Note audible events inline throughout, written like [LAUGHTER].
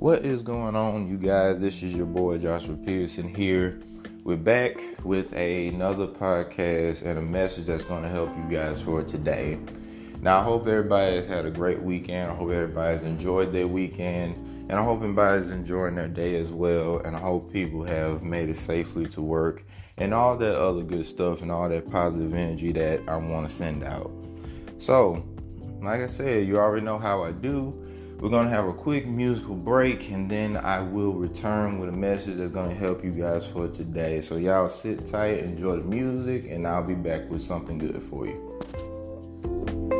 What is going on, you guys? This is your boy Joshua Peterson here. We're back with another podcast and a message that's going to help you guys for today. Now, I hope everybody has had a great weekend. I hope everybody's enjoyed their weekend. And I hope everybody's enjoying their day as well. And I hope people have made it safely to work and all that other good stuff and all that positive energy that I want to send out. So, like I said, you already know how I do. We're going to have a quick musical break and then I will return with a message that's going to help you guys for today. So, y'all sit tight, enjoy the music, and I'll be back with something good for you.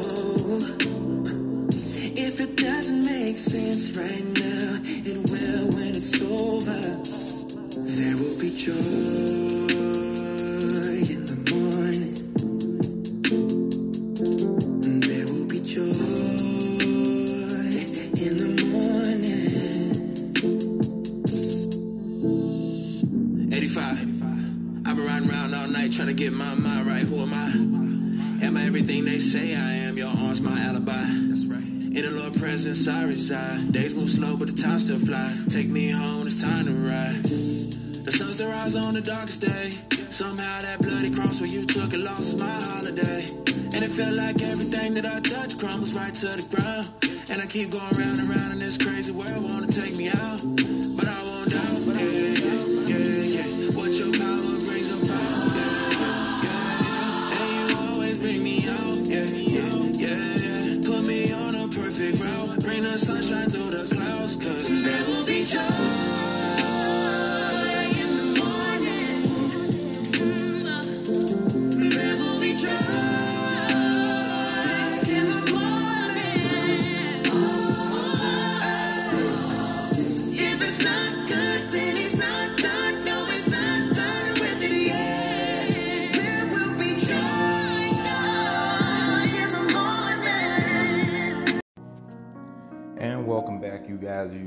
night trying to get my mind right. Who am I? Am I everything they say I am? Your arms, my alibi. That's right. In the Lord presence, I reside. Days move slow, but the time still fly. Take me home, it's time to rise. The sun's the rise on the darkest day. Somehow that bloody cross where you took it lost my holiday. And it felt like everything that I touched crumbles right to the ground. And I keep going round and round in this crazy world.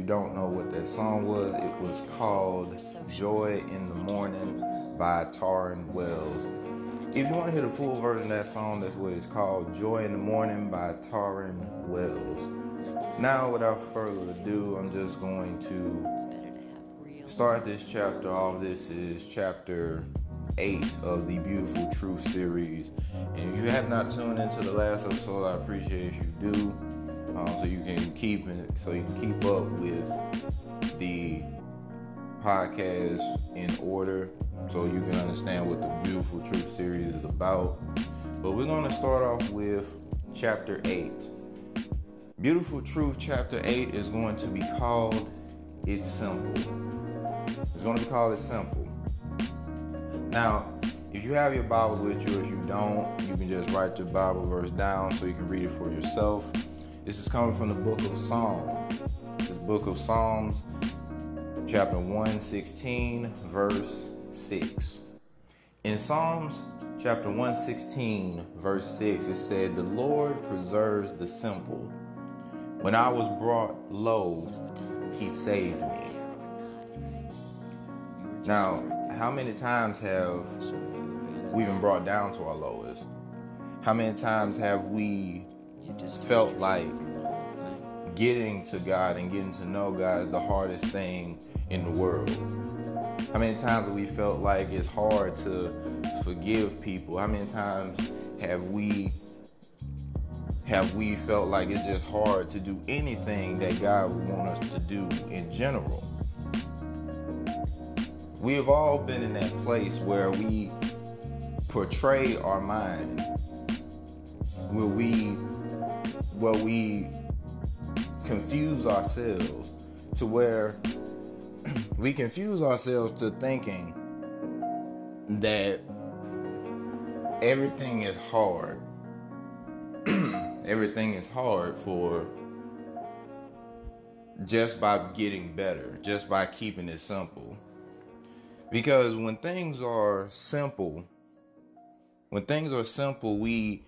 Know what that song was, it was called Joy in the Morning by Tauren Wells. If you want to hear the full version of that song, that's what it's called Joy in the Morning by Tauren Wells. Now, without further ado, I'm just going to start this chapter off. This is chapter 8 of the Beautiful Truth series. And if you have not tuned into the last episode, I appreciate if you do um, so you can keep it, so you can keep up with the podcast in order, so you can understand what the Beautiful Truth series is about. But we're going to start off with chapter eight. Beautiful Truth chapter eight is going to be called "It's Simple." It's going to be called "It's Simple." Now, if you have your Bible with you, if you don't, you can just write the Bible verse down so you can read it for yourself. This is coming from the book of Psalms. This book of Psalms, chapter 116, verse 6. In Psalms chapter 116, verse 6, it said, The Lord preserves the simple. When I was brought low, he saved me. Now, how many times have we been brought down to our lowest? How many times have we felt like getting to God and getting to know God is the hardest thing in the world. How many times have we felt like it's hard to forgive people? How many times have we have we felt like it's just hard to do anything that God would want us to do in general? We have all been in that place where we portray our mind, where we where we confuse ourselves to where [CLEARS THROAT] we confuse ourselves to thinking that everything is hard. [CLEARS THROAT] everything is hard for just by getting better, just by keeping it simple. Because when things are simple, when things are simple, we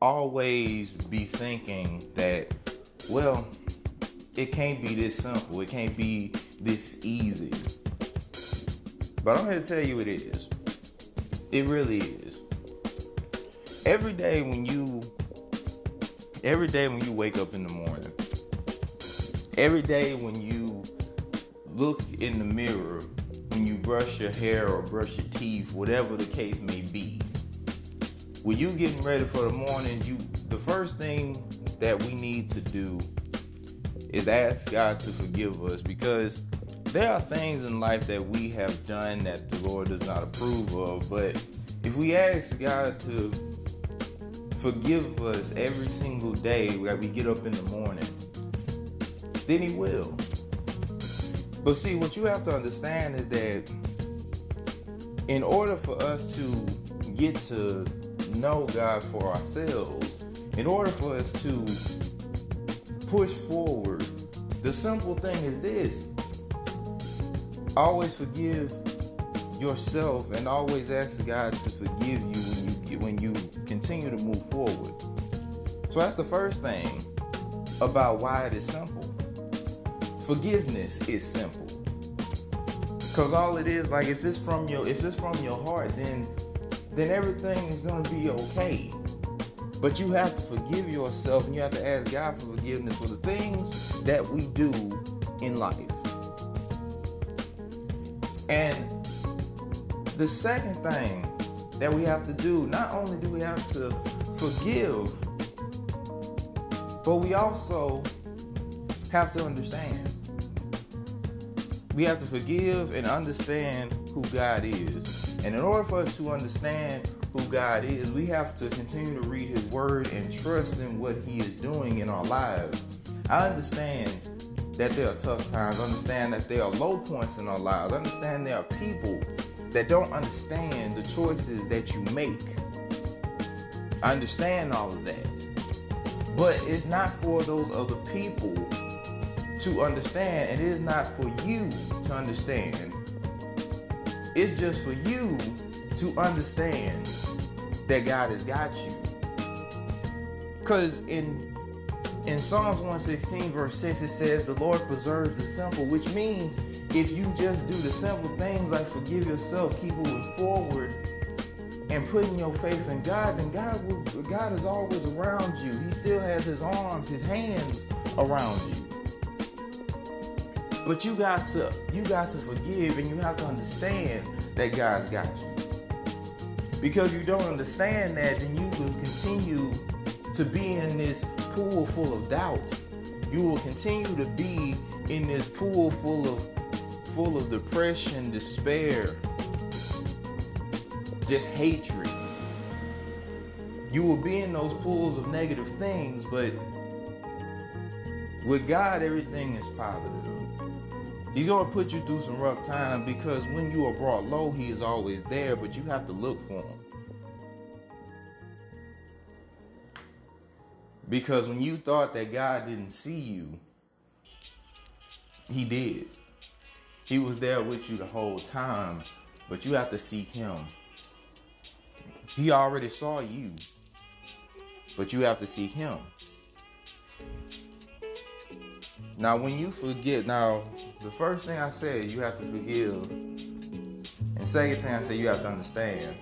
always be thinking that, well, it can't be this simple, it can't be this easy. But I'm here to tell you it is. It really is. Every day when you every day when you wake up in the morning, every day when you look in the mirror, when you brush your hair or brush your teeth, whatever the case may be, when you getting ready for the morning, you the first thing that we need to do is ask God to forgive us because there are things in life that we have done that the Lord does not approve of, but if we ask God to forgive us every single day that we get up in the morning, then He will. But see, what you have to understand is that in order for us to get to know God for ourselves, in order for us to push forward, the simple thing is this always forgive yourself and always ask God to forgive you when you when you continue to move forward. So that's the first thing about why it is simple. Forgiveness is simple. Cause all it is, like if it's from your if it's from your heart, then then everything is gonna be okay. But you have to forgive yourself and you have to ask God for forgiveness for the things that we do in life. And the second thing that we have to do, not only do we have to forgive, but we also have to understand. We have to forgive and understand who God is. And in order for us to understand who God is, we have to continue to read His Word and trust in what He is doing in our lives. I understand that there are tough times. Understand that there are low points in our lives. Understand there are people that don't understand the choices that you make. I understand all of that. But it's not for those other people to understand, and it is not for you to understand. It's just for you to understand that God has got you. Because in in Psalms 116, verse 6, it says, The Lord preserves the simple, which means if you just do the simple things like forgive yourself, keep moving forward, and putting your faith in God, then God will God is always around you. He still has his arms, his hands around you. But you got to you got to forgive and you have to understand that God's got you. Because you don't understand that, then you will continue to be in this pool full of doubt. You will continue to be in this pool full of full of depression, despair, just hatred. You will be in those pools of negative things, but with God, everything is positive. He's to put you through some rough times because when you are brought low, He is always there, but you have to look for Him. Because when you thought that God didn't see you, He did. He was there with you the whole time, but you have to seek Him. He already saw you, but you have to seek Him. Now, when you forget, now, the first thing I said, you have to forgive. And second thing I said, you have to understand.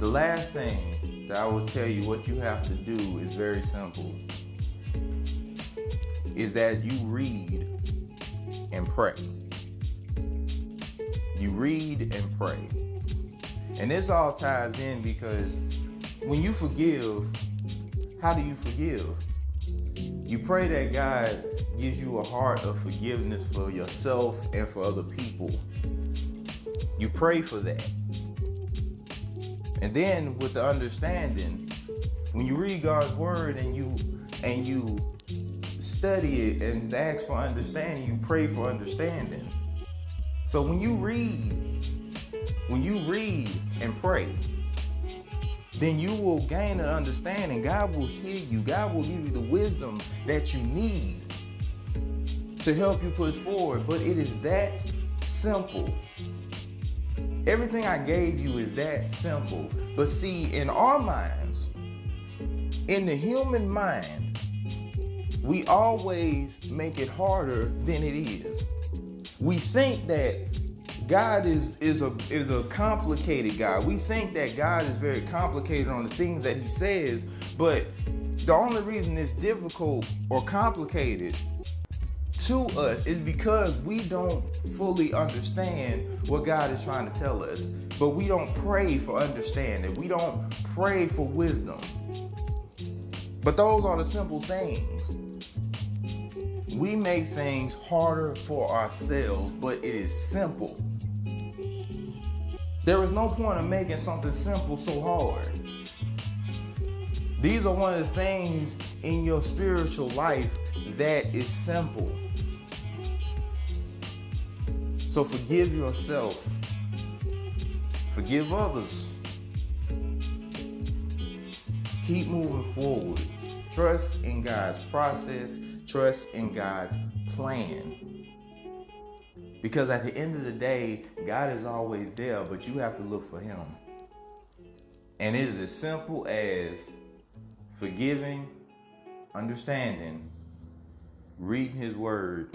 The last thing that I will tell you what you have to do is very simple. Is that you read and pray. You read and pray. And this all ties in because when you forgive, how do you forgive? You pray that God gives you a heart of forgiveness for yourself and for other people. You pray for that. And then with the understanding, when you read God's word and you and you study it and ask for understanding, you pray for understanding. So when you read, when you read and pray, then you will gain an understanding. God will hear you. God will give you the wisdom that you need to help you push forward. But it is that simple. Everything I gave you is that simple. But see, in our minds, in the human mind, we always make it harder than it is. We think that God is is a is a complicated God. We think that God is very complicated on the things that he says, but the only reason it's difficult or complicated to us is because we don't fully understand what God is trying to tell us. But we don't pray for understanding. We don't pray for wisdom. But those are the simple things. We make things harder for ourselves, but it is simple. There is no point in making something simple so hard. These are one of the things in your spiritual life that is simple. So forgive yourself, forgive others. Keep moving forward. Trust in God's process, trust in God's plan. Because at the end of the day, God is always there, but you have to look for Him. And it is as simple as forgiving, understanding, reading His Word,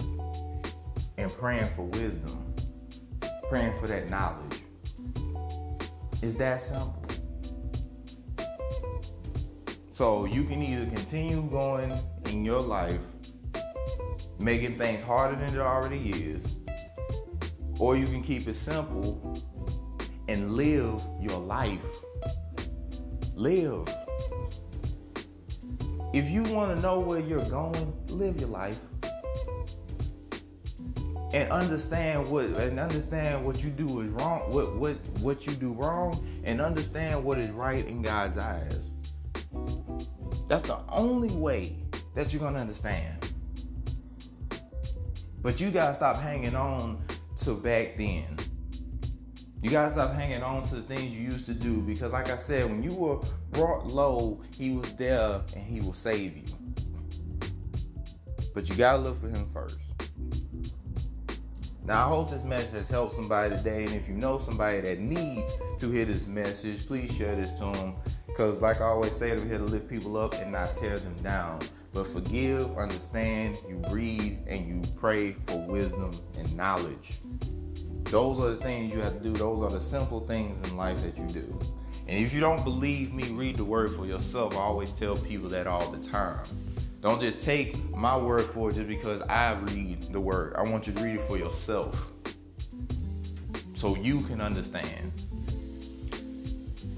and praying for wisdom praying for that knowledge. It's that simple. So you can either continue going in your life, making things harder than it already is, or you can keep it simple and live your life. Live. If you want to know where you're going, live your life and understand what and understand what you do is wrong what what what you do wrong and understand what is right in God's eyes. That's the only way that you're going to understand. But you got to stop hanging on to back then. You got to stop hanging on to the things you used to do because like I said when you were brought low he was there and he will save you. But you got to look for him first now, I hope this message has helped somebody today. And if you know somebody that needs to hear this message, please share this to them. Because, like I always say, we're here to lift people up and not tear them down. But forgive, understand, you read, and you pray for wisdom and knowledge. Those are the things you have to do. Those are the simple things in life that you do. And if you don't believe me, read the word for yourself. I always tell people that all the time. Don't just take my word for it just because I read the word. I want you to read it for yourself so you can understand.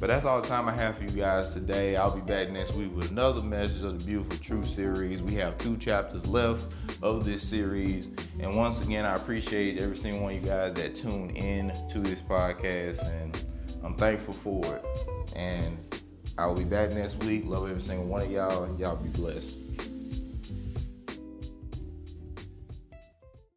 But that's all the time I have for you guys today. I'll be back next week with another message of the Beautiful Truth series. We have two chapters left of this series. And once again, I appreciate every single one of you guys that tune in to this podcast. And I'm thankful for it. And I will be back next week. Love every single one of y'all. Y'all be blessed.